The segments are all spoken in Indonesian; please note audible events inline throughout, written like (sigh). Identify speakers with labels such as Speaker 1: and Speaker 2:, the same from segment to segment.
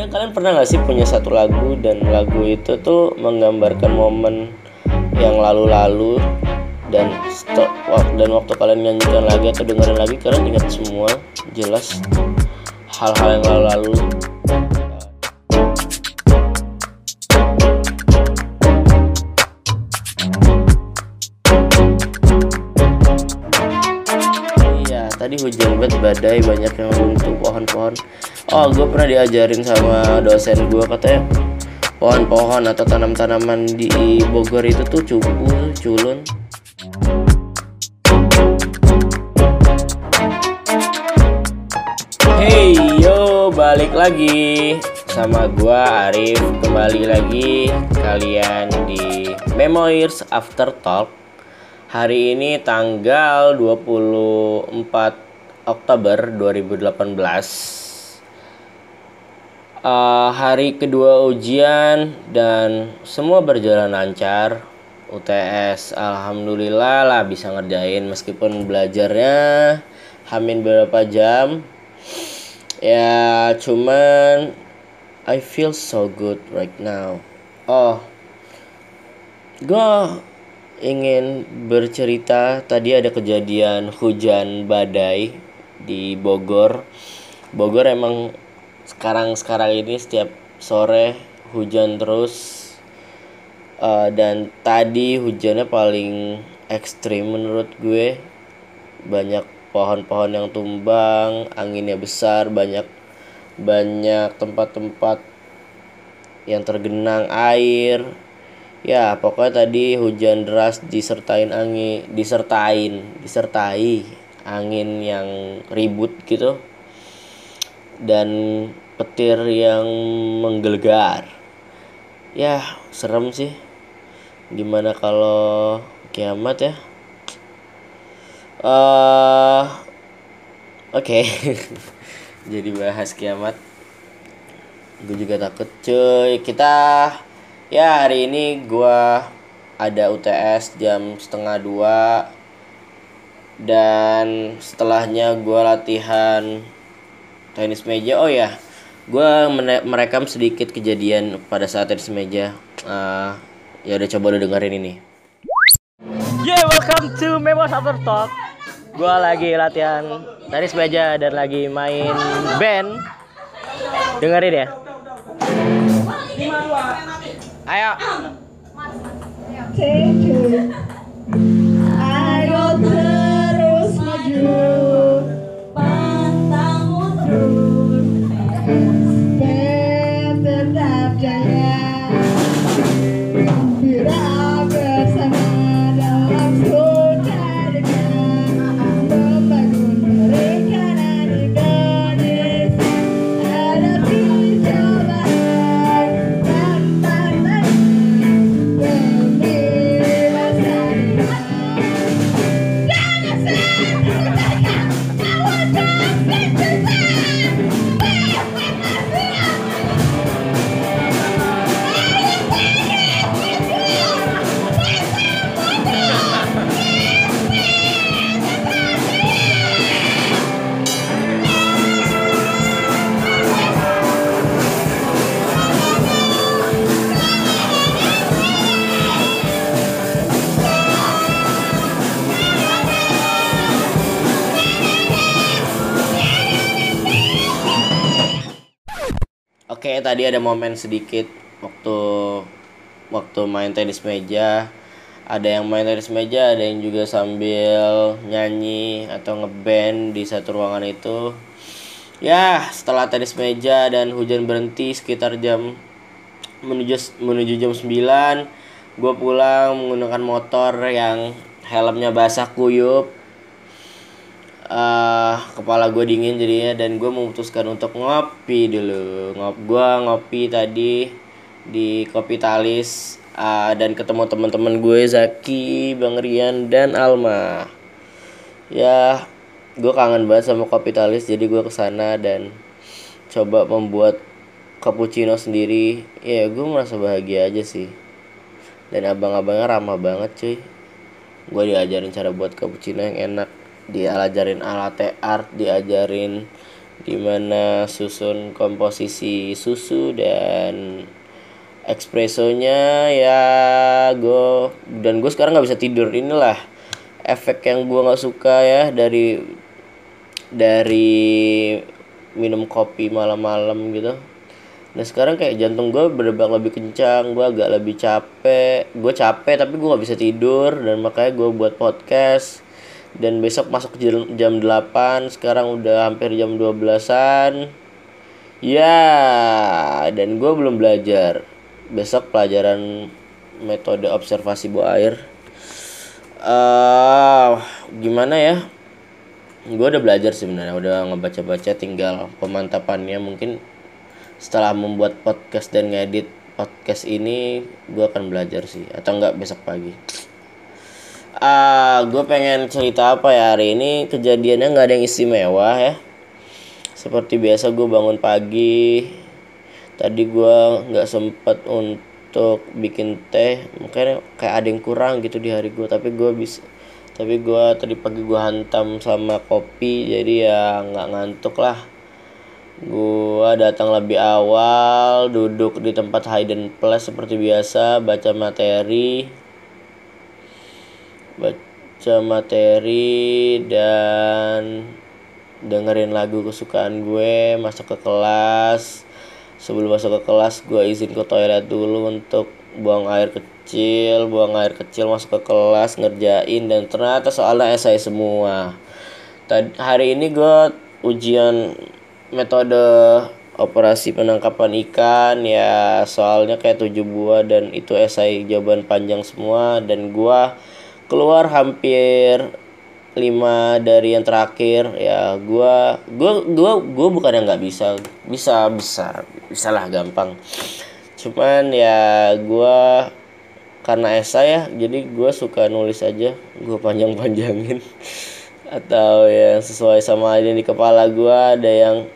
Speaker 1: Kadang kalian pernah gak sih punya satu lagu dan lagu itu tuh menggambarkan momen yang lalu-lalu dan sto- wak- dan waktu kalian nyanyikan lagi atau dengerin lagi kalian ingat semua jelas hal-hal yang lalu-lalu Iya, tadi hujan banget badai banyak yang runtuh pohon-pohon. Oh, gue pernah diajarin sama dosen gue katanya pohon-pohon atau tanam-tanaman di Bogor itu tuh cupu, culun. Hey yo, balik lagi sama gua Arif kembali lagi kalian di Memoirs After Talk. Hari ini tanggal 24 Oktober 2018. Eh, hari kedua ujian dan semua berjalan lancar. UTS alhamdulillah lah bisa ngerjain meskipun belajarnya hamin beberapa jam. Ya cuman I feel so good right now. Oh, gue ingin bercerita tadi ada kejadian hujan badai di Bogor. Bogor emang sekarang sekarang ini setiap sore hujan terus Eh, dan tadi hujannya paling ekstrim menurut gue. Banyak pohon-pohon yang tumbang anginnya besar banyak banyak tempat-tempat yang tergenang air. Ya pokoknya tadi hujan deras disertain angin disertain disertai angin yang ribut gitu. Dan petir yang menggelegar. Ya serem sih. Gimana kalau kiamat ya? Eh oke. (laughs) Jadi bahas kiamat. Gue juga takut cuy. Kita ya hari ini gua ada UTS jam setengah dua. Dan setelahnya gua latihan tenis meja. Oh ya gua mene- merekam sedikit kejadian pada saat tenis meja Eh, ya udah coba lu dengerin ini Yeah, welcome to Memos After Talk. Gua lagi latihan tenis meja dan lagi main band. Dengerin ya. Ayo.
Speaker 2: Ayo
Speaker 1: Tadi ada momen sedikit waktu waktu main tenis meja. Ada yang main tenis meja, ada yang juga sambil nyanyi atau ngeband di satu ruangan itu. Ya, setelah tenis meja dan hujan berhenti sekitar jam menuju menuju jam 9, gue pulang menggunakan motor yang helmnya basah kuyup eh kepala gue dingin jadinya dan gue memutuskan untuk ngopi dulu. Ngop gue ngopi tadi di kopi talis eh, dan ketemu teman-teman gue Zaki Bang Rian dan Alma. Ya gue kangen banget sama kopi talis jadi gue ke sana dan coba membuat cappuccino sendiri. Ya gue merasa bahagia aja sih. Dan abang-abangnya ramah banget cuy. Gue diajarin cara buat cappuccino yang enak diajarin latte art diajarin di mana susun komposisi susu dan espressonya ya gue dan gue sekarang nggak bisa tidur. Inilah efek yang gue nggak suka ya dari dari minum kopi malam-malam gitu. Nah sekarang kayak jantung gue berdebar lebih kencang gue agak lebih capek. Gue capek tapi gue nggak bisa tidur dan makanya gue buat podcast dan besok masuk jam, jam 8 sekarang udah hampir jam 12an ya dan gue belum belajar. Besok pelajaran metode observasi buah air. Uh, gimana ya? Gue udah belajar sebenarnya udah ngebaca-baca tinggal pemantapannya. Mungkin setelah membuat podcast dan ngedit podcast ini gue akan belajar sih. Atau enggak besok pagi uh, gue pengen cerita apa ya hari ini? Kejadiannya nggak ada yang istimewa ya. Seperti biasa gue bangun pagi. Tadi gue nggak sempet untuk bikin teh. Mungkin kayak ada yang kurang gitu di hari gue tapi gue bisa tapi gue tadi pagi gue hantam sama kopi. Jadi ya nggak ngantuk lah. Gua datang lebih awal, duduk di tempat hidden place seperti biasa, baca materi. Baca materi dan dengerin lagu kesukaan gue, masuk ke kelas. Sebelum masuk ke kelas, gue izin ke toilet dulu untuk buang air kecil, buang air kecil masuk ke kelas, ngerjain dan ternyata soalnya esai semua. Tadi hari ini gue ujian metode operasi penangkapan ikan ya soalnya kayak tujuh buah dan itu esai jawaban panjang semua dan gua keluar hampir lima dari yang terakhir ya gua gua gua gua bukan yang nggak bisa bisa bisa bisa lah gampang. Cuman ya gua karena esai ya jadi gua suka nulis aja gua panjang panjangin (laughs) atau yang sesuai sama ini di kepala gua ada yang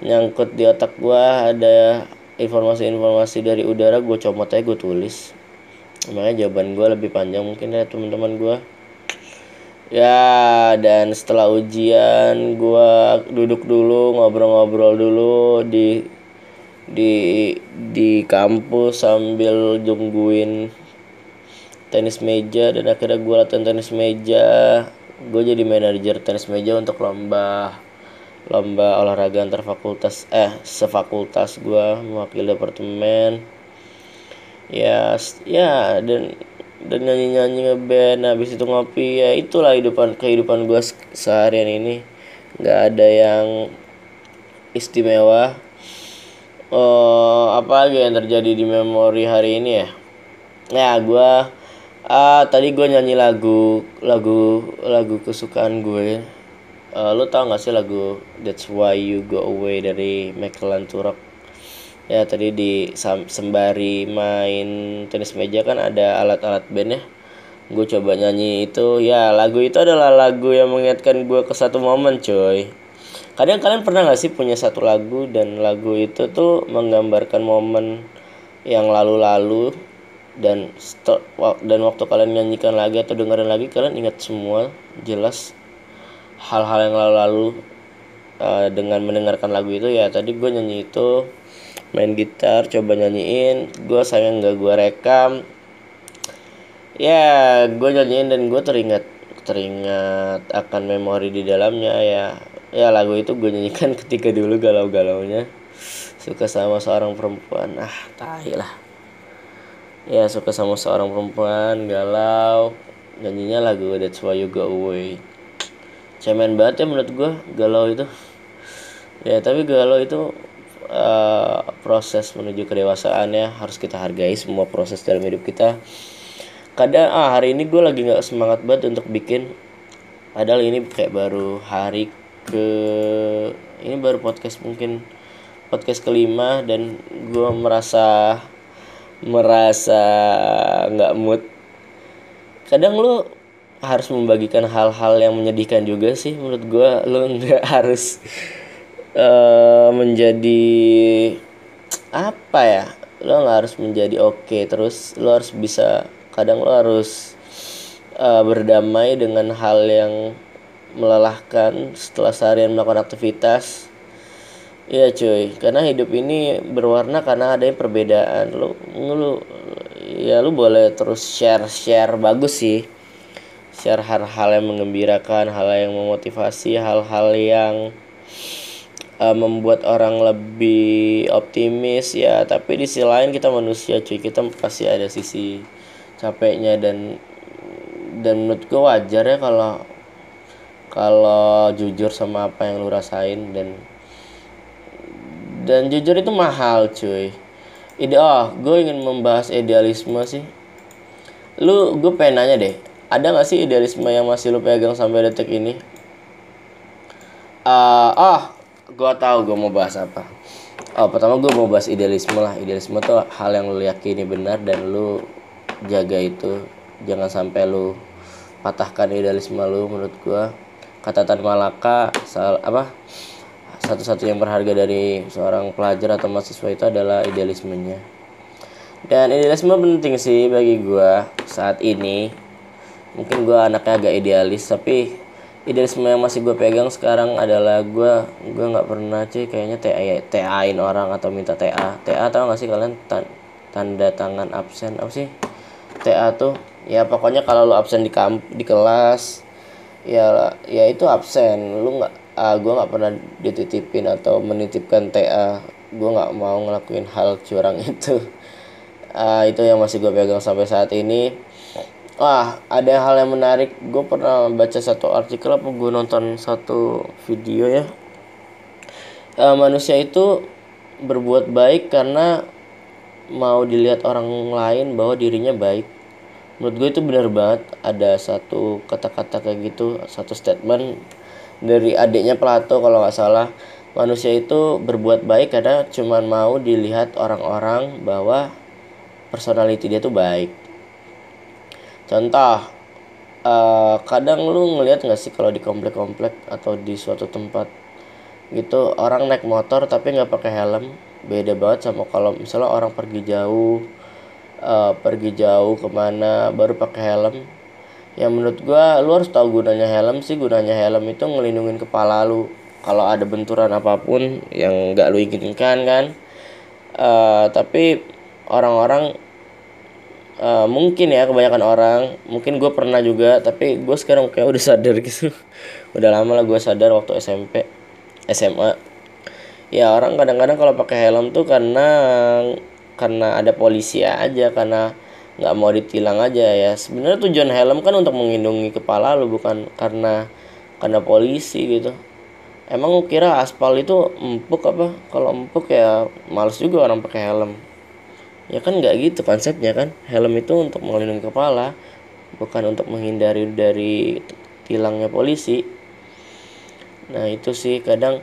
Speaker 1: nyangkut di otak gua ada informasi-informasi dari udara gue comot aja gue tulis makanya jawaban gue lebih panjang mungkin ya teman-teman gue ya dan setelah ujian gue duduk dulu ngobrol-ngobrol dulu di di di kampus sambil jungguin tenis meja dan akhirnya gue latihan tenis meja. Gue jadi manajer tenis meja untuk lomba lomba olahraga antar fakultas eh sefakultas gue mewakili departemen ya ya dan dan nyanyi nyanyi ngeband habis itu ngopi ya itulah kehidupan kehidupan gue seharian ini. Nggak ada yang istimewa. Oh apa lagi yang terjadi di memori hari ini ya? Ya gue ah tadi gue nyanyi lagu lagu lagu kesukaan gue. Uh, lu tau gak sih lagu That's Why You Go Away dari Michael Turok ya tadi di sembari main tenis meja kan ada alat-alat band ya. Gue coba nyanyi itu. Ya lagu itu adalah lagu yang mengingatkan gue ke satu momen coy kadang kalian pernah gak sih punya satu lagu dan lagu itu tuh menggambarkan momen yang lalu-lalu dan dan waktu kalian nyanyikan lagi atau dengerin lagi kalian ingat semua jelas hal-hal yang lalu-lalu uh, dengan mendengarkan lagu itu? Ya tadi gue nyanyi itu main gitar coba nyanyiin. Gue sayang gak gue rekam. Ya gue nyanyiin dan gue teringat teringat akan memori di dalamnya ya. Ya lagu itu gue nyanyikan (laughs) ketika dulu galau-galaunya. Suka sama seorang perempuan. Ah tahi lah. Ya suka sama seorang perempuan galau. Nyanyinya lagu That's Why You Go Away. Cemen banget ya menurut gue galau itu. Ya tapi galau itu uh, proses menuju kedewasaan ya harus kita hargai semua proses dalam hidup kita. Kadang ah hari ini gue lagi nggak semangat banget untuk bikin padahal ini kayak baru hari ke ini baru podcast mungkin podcast kelima dan gue merasa merasa nggak mood. Kadang lu harus membagikan hal-hal yang menyedihkan juga sih menurut gue lo nggak harus uh, menjadi apa ya lo nggak harus menjadi oke okay. terus lo harus bisa kadang lo harus uh, berdamai dengan hal yang melelahkan setelah seharian melakukan aktivitas Iya cuy, karena hidup ini berwarna karena adanya perbedaan. Lu, lu, ya lu boleh terus share share bagus sih. Share hal-hal yang mengembirakan, hal yang memotivasi, hal-hal yang uh, membuat orang lebih optimis ya. Tapi di sisi lain kita manusia cuy, kita pasti ada sisi capeknya dan dan menurut gue wajar ya kalau kalau jujur sama apa yang lu rasain dan dan jujur itu mahal cuy. Ide oh gue ingin membahas idealisme sih. Lu gue pengen nanya deh ada gak sih idealisme yang masih lu pegang sampai detik ini? Uh, oh gue tahu gue mau bahas apa. Oh pertama gue mau bahas idealisme lah. Idealisme tuh hal yang lu yakini benar dan lu jaga itu. Jangan sampai lu patahkan idealisme lu menurut gue kata Tan Malaka sal apa? Satu-satu yang berharga dari seorang pelajar atau mahasiswa itu adalah idealismenya. Dan idealisme penting sih bagi gue saat ini. Mungkin gue anaknya agak idealis tapi idealisme yang masih gue pegang sekarang adalah gue gue nggak pernah sih kayaknya TA TAin orang atau minta TA TA tau gak sih kalian tan tanda tangan absen apa sih? TA tuh ya pokoknya kalau lu absen di kamp di kelas ya ya itu absen. Lu nggak uh, gue nggak pernah dititipin atau menitipkan TA gue nggak mau ngelakuin hal curang (laughs) itu. Uh, itu yang masih gue pegang sampai saat ini wah ada hal yang menarik. Gue pernah baca satu artikel apa gue nonton satu video ya. Uh, manusia itu berbuat baik karena mau dilihat orang lain bahwa dirinya baik. Menurut gue itu benar banget. Ada satu kata-kata kayak gitu satu statement dari adiknya Plato kalau nggak salah. Manusia itu berbuat baik karena cuma mau dilihat orang-orang bahwa personality dia tuh baik contoh uh, kadang lu ngelihat nggak sih kalau di komplek-komplek atau di suatu tempat gitu orang naik motor tapi nggak pakai helm beda banget sama kalau misalnya orang pergi jauh uh, pergi jauh ke mana baru pakai helm. Ya menurut gua lu harus tahu gunanya helm sih gunanya helm itu ngelindungin kepala lu. Kalau ada benturan apa pun yang nggak lu inginkan kan. Uh, tapi orang-orang uh, mungkin ya kebanyakan orang. Mungkin gue pernah juga tapi gue sekarang kayak udah sadar gitu. (laughs) Udah lama lah gue sadar waktu SMP SMA ya orang kadang-kadang kalau pakai helm tuh karena karena ada polisi aja karena nggak mau ditilang aja ya. Sebenarnya tujuan helm kan untuk melindungi kepala lu bukan karena karena polisi gitu. Emang kira aspal itu empuk apa? Kalau empuk ya males juga orang pakai helm ya kan nggak gitu konsepnya kan. Helm itu untuk melindungi kepala bukan untuk menghindari dari tilangnya polisi. Nah itu sih kadang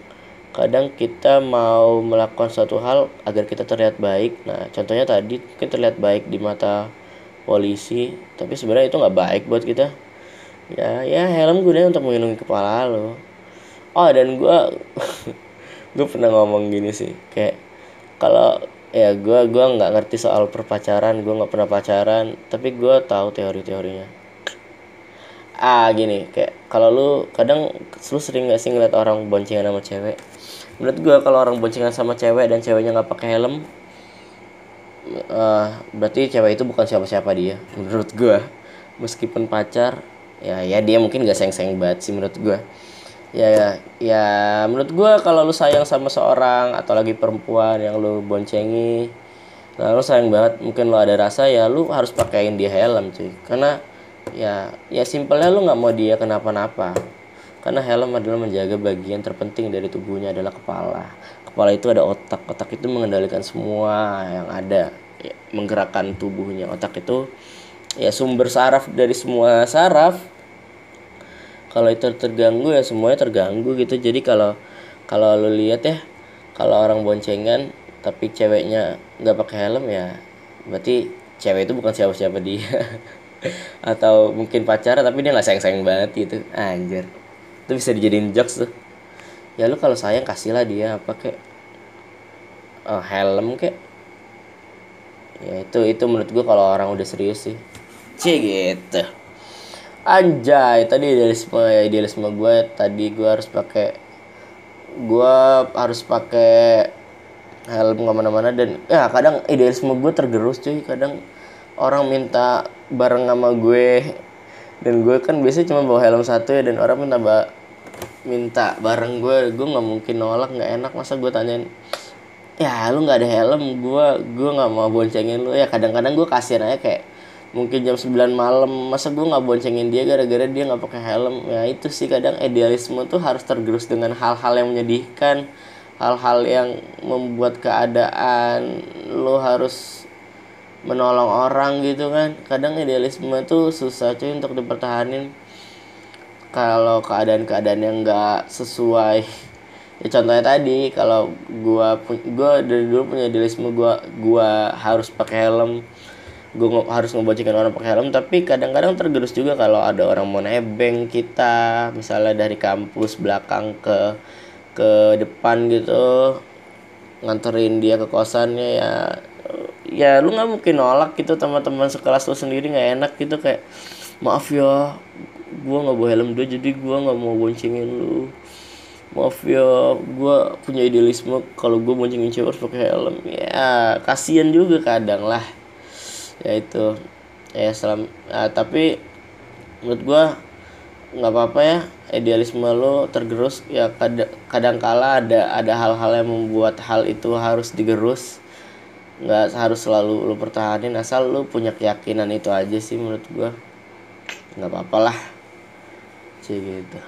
Speaker 1: kadang kita mau melakukan suatu hal agar kita terlihat baik. Nah contohnya tadi kita terlihat baik di mata polisi tapi sebenarnya itu nggak baik buat kita. Ya ya helm gunanya untuk melindungi kepala lo. Oh dan gue (laughs) gue pernah ngomong gini sih kayak kalau ya gue gua nggak ngerti soal perpacaran gue nggak pernah pacaran tapi gue tahu teori-teorinya. Ah gini kayak kalau lu kadang lu sering gak sih ngeliat orang boncengan sama cewek? Menurut gue kalau orang boncengan sama cewek dan ceweknya nggak pakai helm uh, berarti cewek itu bukan siapa-siapa dia menurut gue meskipun pacar ya ya dia mungkin gak sayang-sayang banget sih menurut gue ya ya, ya menurut gue kalau lu sayang sama seorang atau lagi perempuan yang lu boncengi lalu sayang banget mungkin lu ada rasa ya lu harus pakaiin dia helm cuy karena ya ya simpelnya lu nggak mau dia kenapa-napa karena helm adalah menjaga bagian terpenting dari tubuhnya adalah kepala. Kepala itu ada otak. Otak itu mengendalikan semua yang ada, ya, menggerakkan tubuhnya. Otak itu ya sumber saraf dari semua saraf. Kalau itu terganggu ya semuanya terganggu gitu. Jadi kalau kalau lu lihat ya, kalau orang boncengan tapi ceweknya nggak pakai helm ya berarti cewek itu bukan siapa-siapa dia. (laughs) Atau mungkin pacaran tapi dia nggak sayang-sayang banget gitu. Anjir. Itu bisa dijadiin jokes tuh. Ya lu kalau sayang kasihlah dia apa kek. Oh, helm kek. Ya itu itu menurut gua kalau orang udah serius sih. Cie gitu anjay tadi idealisme ya idealisme gue tadi gue harus pakai gua harus pakai helm ke mana-mana dan ya kadang idealisme gue tergerus cuy. Kadang orang minta bareng sama gue dan gue kan biasanya cuma bawa helm satu ya dan orang minta ba minta bareng gue gue nggak mungkin nolak nggak enak. Masa gue tanyain ya lu nggak ada helm? Gue gue nggak mau boncengin lu. Ya kadang-kadang gue kasihan aja kayak mungkin jam 9 malam. Masa gue nggak boncengin dia gara-gara dia nggak pakai helm? Ya itu sih kadang idealisme tuh harus tergerus dengan hal-hal yang menyedihkan hal-hal yang membuat keadaan lo harus menolong orang gitu kan. Kadang idealisme tuh susah cuy untuk dipertahanin. Kalau keadaan-keadaan yang nggak sesuai ya contohnya tadi kalau gua gua dari dulu punya idealisme gua gua harus pakai helm gue harus ngeboncengin orang pakai helm tapi kadang-kadang tergerus juga kalau ada orang mau nebeng kita misalnya dari kampus belakang ke ke depan gitu nganterin dia ke kosannya ya ya lu nggak mungkin nolak gitu teman-teman sekelas lu sendiri nggak enak gitu kayak maaf ya gua nggak bawa helm dulu jadi gua nggak mau boncengin lu. Maaf ya gua punya idealisme kalau gua boncengin cewek pakai helm. Ya kasihan juga kadang lah ya itu. Ya selam ah, tapi menurut gua nggak apa-apa ya idealisme lo tergerus ya kadang kadang kala ada ada hal-hal yang membuat hal itu harus digerus. Nggak harus selalu lo pertahanin asal lo punya keyakinan itu aja sih menurut gua. Nggak apa-apa lah. Sih gitu.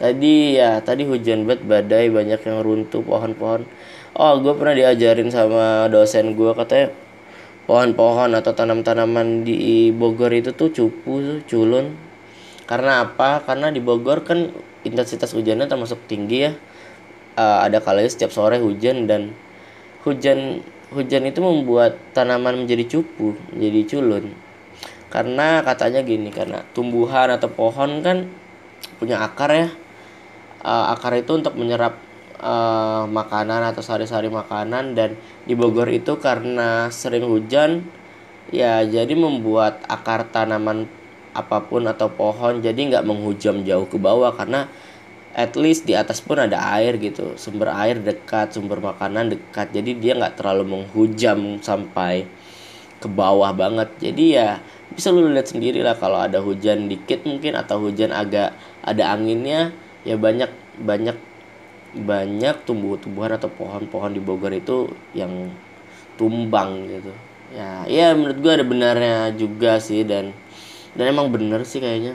Speaker 1: Tadi ya tadi hujan banget badai banyak yang runtuh pohon-pohon. Oh gue pernah diajarin sama dosen gue katanya pohon-pohon atau tanam-tanaman di Bogor itu tuh cupu culun. Karena apa? Karena di Bogor kan intensitas hujannya termasuk tinggi ya. Eh, ada kalanya setiap sore hujan dan hujan hujan itu membuat tanaman menjadi cupu menjadi culun. Karena katanya gini karena tumbuhan atau pohon kan punya akar ya. Eh, akar itu untuk menyerap eh, makanan atau sari-sari makanan dan di Bogor itu karena sering hujan ya jadi membuat akar tanaman apa pun atau pohon jadi nggak menghujam jauh ke bawah karena at least di atas pun ada air gitu sumber air dekat sumber makanan dekat jadi dia nggak terlalu menghujam sampai ke bawah banget. Jadi ya bisa lu lihat sendiri lah kalau ada hujan dikit mungkin atau hujan agak ada anginnya ya banyak banyak banyak tumbuh-tumbuhan atau pohon-pohon di Bogor itu yang tumbang gitu. Ya ya menurut gua ada benarnya juga sih dan dan emang bener sih kayaknya.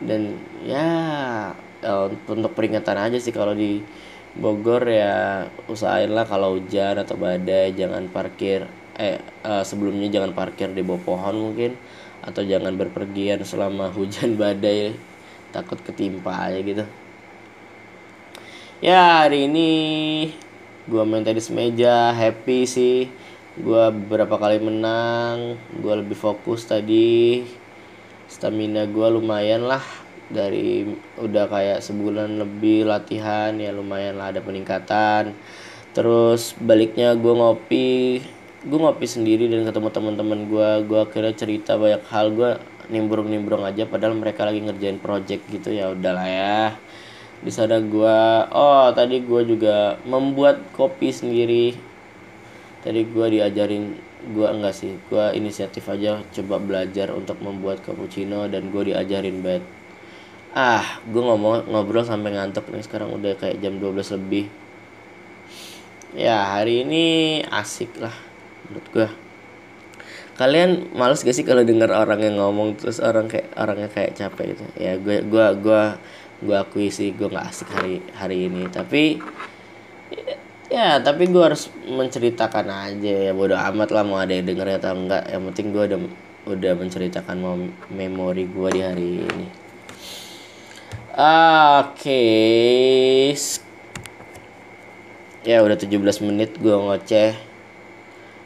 Speaker 1: Dan ya eh, untuk peringatan aja sih kalau di Bogor ya usahain lah kalau hujan atau badai jangan parkir eh eh, sebelumnya jangan parkir di bawah pohon mungkin atau jangan berpergian selama (laughs) hujan badai takut ketimpa aja gitu ya hari ini gua main tenis meja happy sih. Gua beberapa kali menang gua lebih fokus tadi. Stamina gua lumayan lah dari udah kayak sebulan lebih latihan ya lumayan lah ada peningkatan. Terus baliknya gua ngopi gue ngopi sendiri dan ketemu teman-teman gua. Gua akhirnya cerita banyak hal gua nimbrung-nimbrung aja padahal mereka lagi ngerjain project gitu ya udahlah ya di sana gua oh tadi gua juga membuat kopi sendiri. Tadi gua diajarin gua enggak sih gua inisiatif aja coba belajar untuk membuat cappuccino dan gua diajarin banget ah gua ngomong ngobrol sampai ngantuk nih sekarang udah kayak jam 12 lebih. Ya hari ini asik lah menurut gua. Kalian males gak sih kalau dengar orang yang ngomong terus orang kayak orangnya kayak capek gitu? Ya gue gua gua gua akui sih gue nggak asik hari hari ini. Tapi ya tapi gue harus menceritakan aja ya. Bodo amat lah mau ada yang denger atau enggak. Yang penting gue udah udah menceritakan mau memori gue di hari ini. Oke ya udah 17 menit gue ngoceh.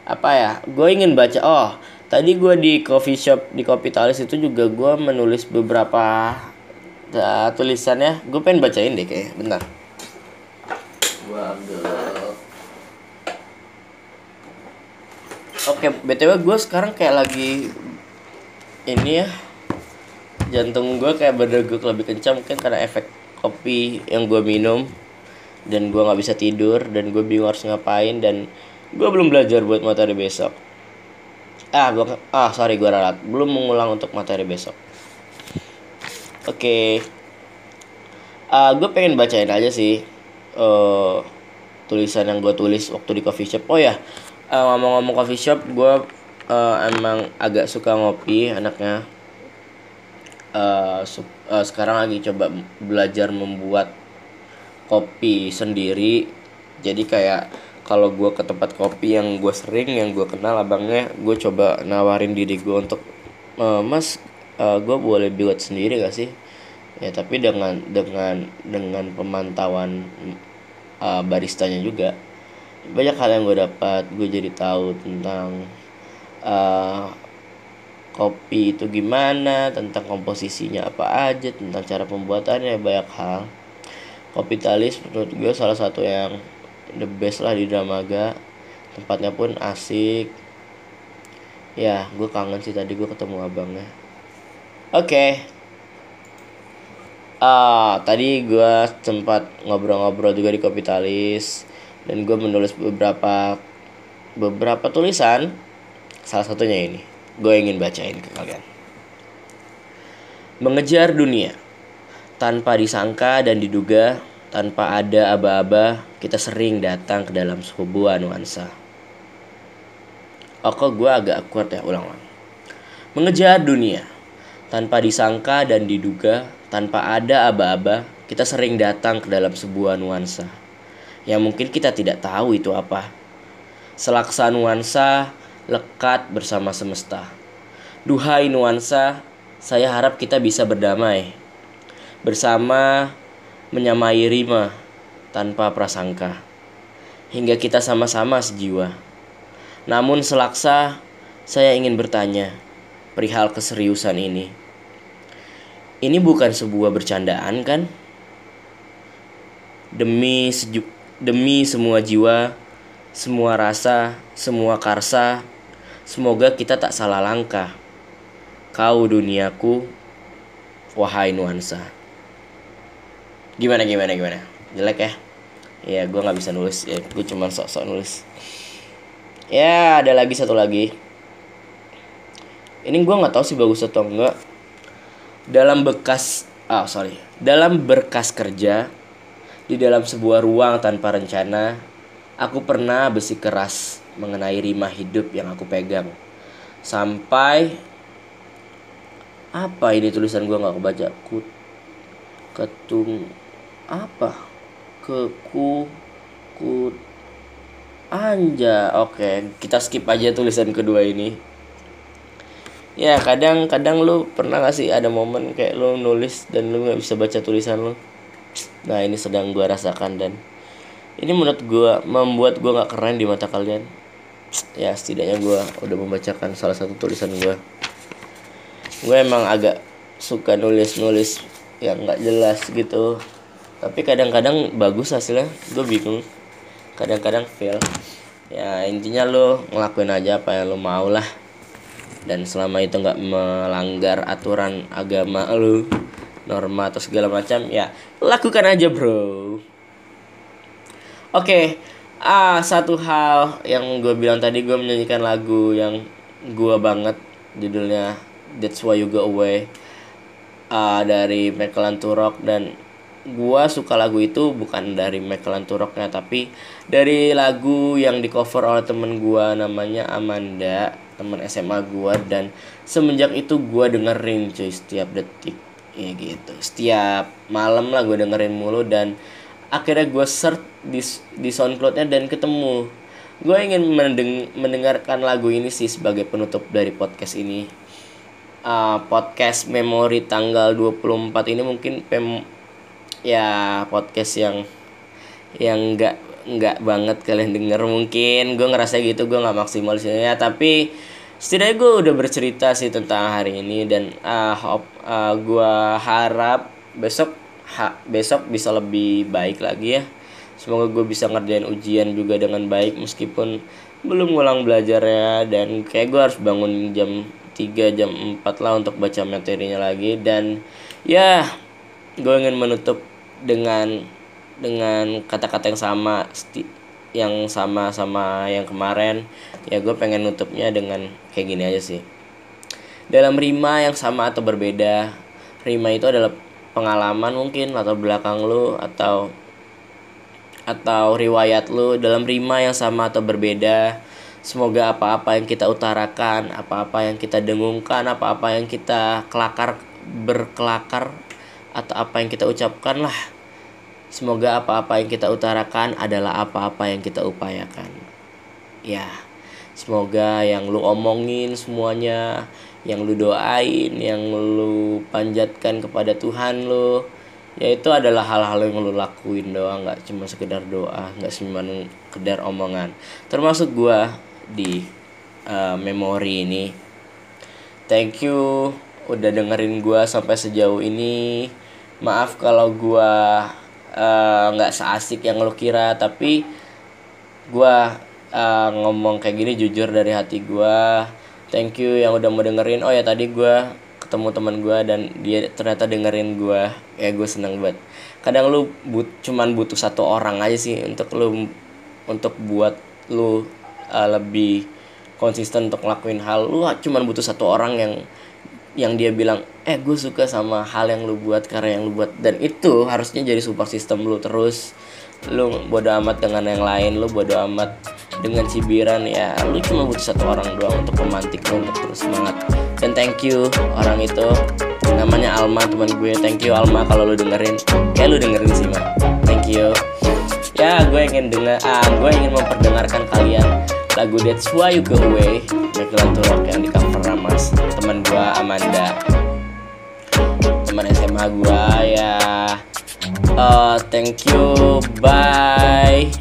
Speaker 1: Apa ya? Gue ingin baca oh tadi gue di coffee shop di Kopitalis itu juga gue menulis beberapa uh, tulisannya gue pengen bacain deh kayak bentar. Gue ambil oke btw gue sekarang kayak lagi ini ya jantung gue kayak berdegup lebih kencang mungkin karena efek kopi yang gue minum dan gue nggak bisa tidur dan gue bingung harus ngapain dan gue belum belajar buat materi besok. Ah gua, ah sorry gue ralat. Belum mengulang untuk materi besok oke. Ah, gue pengen bacain aja sih eh tulisan yang gue tulis waktu di coffee shop. Oh ya eh, ngomong-ngomong coffee shop gue eh, emang agak suka ngopi anaknya. Su- eh, sekarang lagi coba belajar membuat kopi sendiri. Jadi kayak kalau gue ke tempat kopi yang gue sering yang gue kenal abangnya gue coba nawarin diri gue untuk "Eh, mas gue boleh buat sendiri gak sih? Ya tapi dengan dengan dengan pemantauan eh, baristanya juga banyak hal yang gue dapat. Gue jadi tahu tentang eh, kopi itu gimana tentang komposisinya apa aja tentang cara pembuatannya banyak hal. Kopitalis menurut gue salah satu yang the best lah di Dramaga tempatnya pun asik. Ya gue kangen sih tadi gue ketemu abangnya oke. Ah tadi gue sempat ngobrol-ngobrol juga di Kopitalis dan gue menulis beberapa beberapa tulisan. Salah satunya ini. Gue ingin bacain ke kalian. Mengejar dunia. Tanpa disangka dan diduga, tanpa ada aba-aba, kita sering datang ke dalam sebuah nuansa. Kok gue agak kuat ya, ulang-ulang. Mengejar dunia, tanpa disangka dan diduga, tanpa ada aba-aba, kita sering datang ke dalam sebuah nuansa. Yang mungkin kita tidak tahu itu apa. Selaksa nuansa, lekat bersama semesta. Duhai nuansa, saya harap kita bisa berdamai bersama menyamai rima tanpa prasangka hingga kita sama-sama sejiwa. Namun selaksa saya ingin bertanya perihal keseriusan ini. Ini bukan sebuah bercandaan kan? Demi seju demi semua jiwa, semua rasa, semua karsa, semoga kita tak salah langkah. Kau duniaku, wahai nuansa. Gimana gimana gimana? Jelek ya? Ya gue nggak bisa nulis. Ya gue cuma sok-sok nulis. Ya ada lagi satu lagi. Ini gue nggak tahu sih bagus atau enggak dalam bekas ah sorry dalam berkas kerja di dalam sebuah ruang tanpa rencana aku pernah besi keras mengenai rima hidup yang aku pegang. Sampai apa ini tulisan gue nggak kebaca? Kut ketung apa? Keku kut anja. Oke kita skip aja tulisan kedua ini ya kadang kadang lu pernah gak sih ada momen kayak lu nulis dan lu nggak bisa baca tulisan lu? Nah ini sedang gua rasakan dan ini menurut gua membuat gua nggak keren di mata kalian. Ya setidaknya gua udah membacakan salah satu tulisan gua. Gue emang agak suka nulis nulis yang nggak jelas gitu. Tapi kadang-kadang bagus hasilnya. Gue bingung. Kadang-kadang fail. Ya intinya lo ngelakuin aja apa yang lo mau lah dan selama itu nggak melanggar aturan agama lo norma atau segala macam ya lakukan aja bro. Oke ah satu hal yang gue bilang tadi gue menyanyikan lagu yang gue banget judulnya That's Why You Go Away uh, dari Michael Turok. Dan gua suka lagu itu bukan dari Michael Turoknya tapi dari lagu yang di cover oleh temen gua namanya Amanda teman SMA gua dan semenjak itu gua dengerin cuy setiap detik. Ya gitu. Setiap malam lah gua dengerin mulu dan akhirnya gua search di di SoundCloudnya dan ketemu. Gue ingin mendeng mendengarkan lagu ini sih sebagai penutup dari podcast ini. Uh, podcast memori tanggal 24 ini mungkin pem ya podcast yang yang nggak nggak banget kalian denger mungkin. Gue ngerasa gitu gue nggak maksimal sih ya tapi setidaknya gue udah bercerita sih tentang hari ini dan uh, hop, uh, gue harap besok ha, besok bisa lebih baik lagi ya. Semoga gue bisa ngerjain ujian juga dengan baik meskipun belum ngulang belajarnya dan kayak gue harus bangun jam 3 jam 4 lah untuk baca materinya lagi. Dan ya gue ingin menutup dengan dengan kata-kata yang sama yang sama sama yang kemarin. Ya gue pengen nutupnya dengan kayak gini aja sih. Dalam rima yang sama atau berbeda rima itu adalah pengalaman mungkin latar belakang lu atau atau riwayat lu. Dalam rima yang sama atau berbeda semoga apa-apa yang kita utarakan apa-apa yang kita dengungkan apa-apa yang kita kelakar berkelakar atau apa yang kita ucapkan lah Semoga apa-apa yang kita utarakan adalah apa-apa yang kita upayakan. Ya, semoga yang lu omongin semuanya, yang lu doain, yang lu panjatkan kepada Tuhan lu, ya itu adalah hal-hal yang lu lakuin doang, nggak cuma sekedar doa, nggak cuma sekedar omongan. Termasuk gua di uh, memori ini. Thank you udah dengerin gua sampai sejauh ini. Maaf kalau gua eh, nggak seasik yang lo kira tapi gua eh, ngomong kayak gini jujur dari hati gua. Thank you yang udah mau dengerin. Oh ya tadi gua ketemu teman gua dan dia ternyata dengerin gua. Ya gue seneng banget. Kadang lu but cuman butuh satu orang aja sih untuk lu untuk buat lu eh, lebih konsisten untuk ngelakuin hal. Lu cuman butuh satu orang yang yang dia bilang eh gue suka sama hal yang lu buat karena yang lu buat. Dan itu harusnya jadi support system lu terus. Lu bodo amat dengan yang lain lu bodo amat dengan cibiran ya. Lu cuma butuh satu orang doang untuk memantik lu untuk terus semangat. Dan thank you orang itu. Namanya Alma teman gue. Thank you Alma kalau lu dengerin. Ya lu dengerin sih mah thank you. Ya gue ingin dengar ah gue ingin memperdengarkan kalian lagu That's Why You Go Away Michael Turok yang di cover teman gue Amanda. Teman SMA gue ya. Eh, thank you bye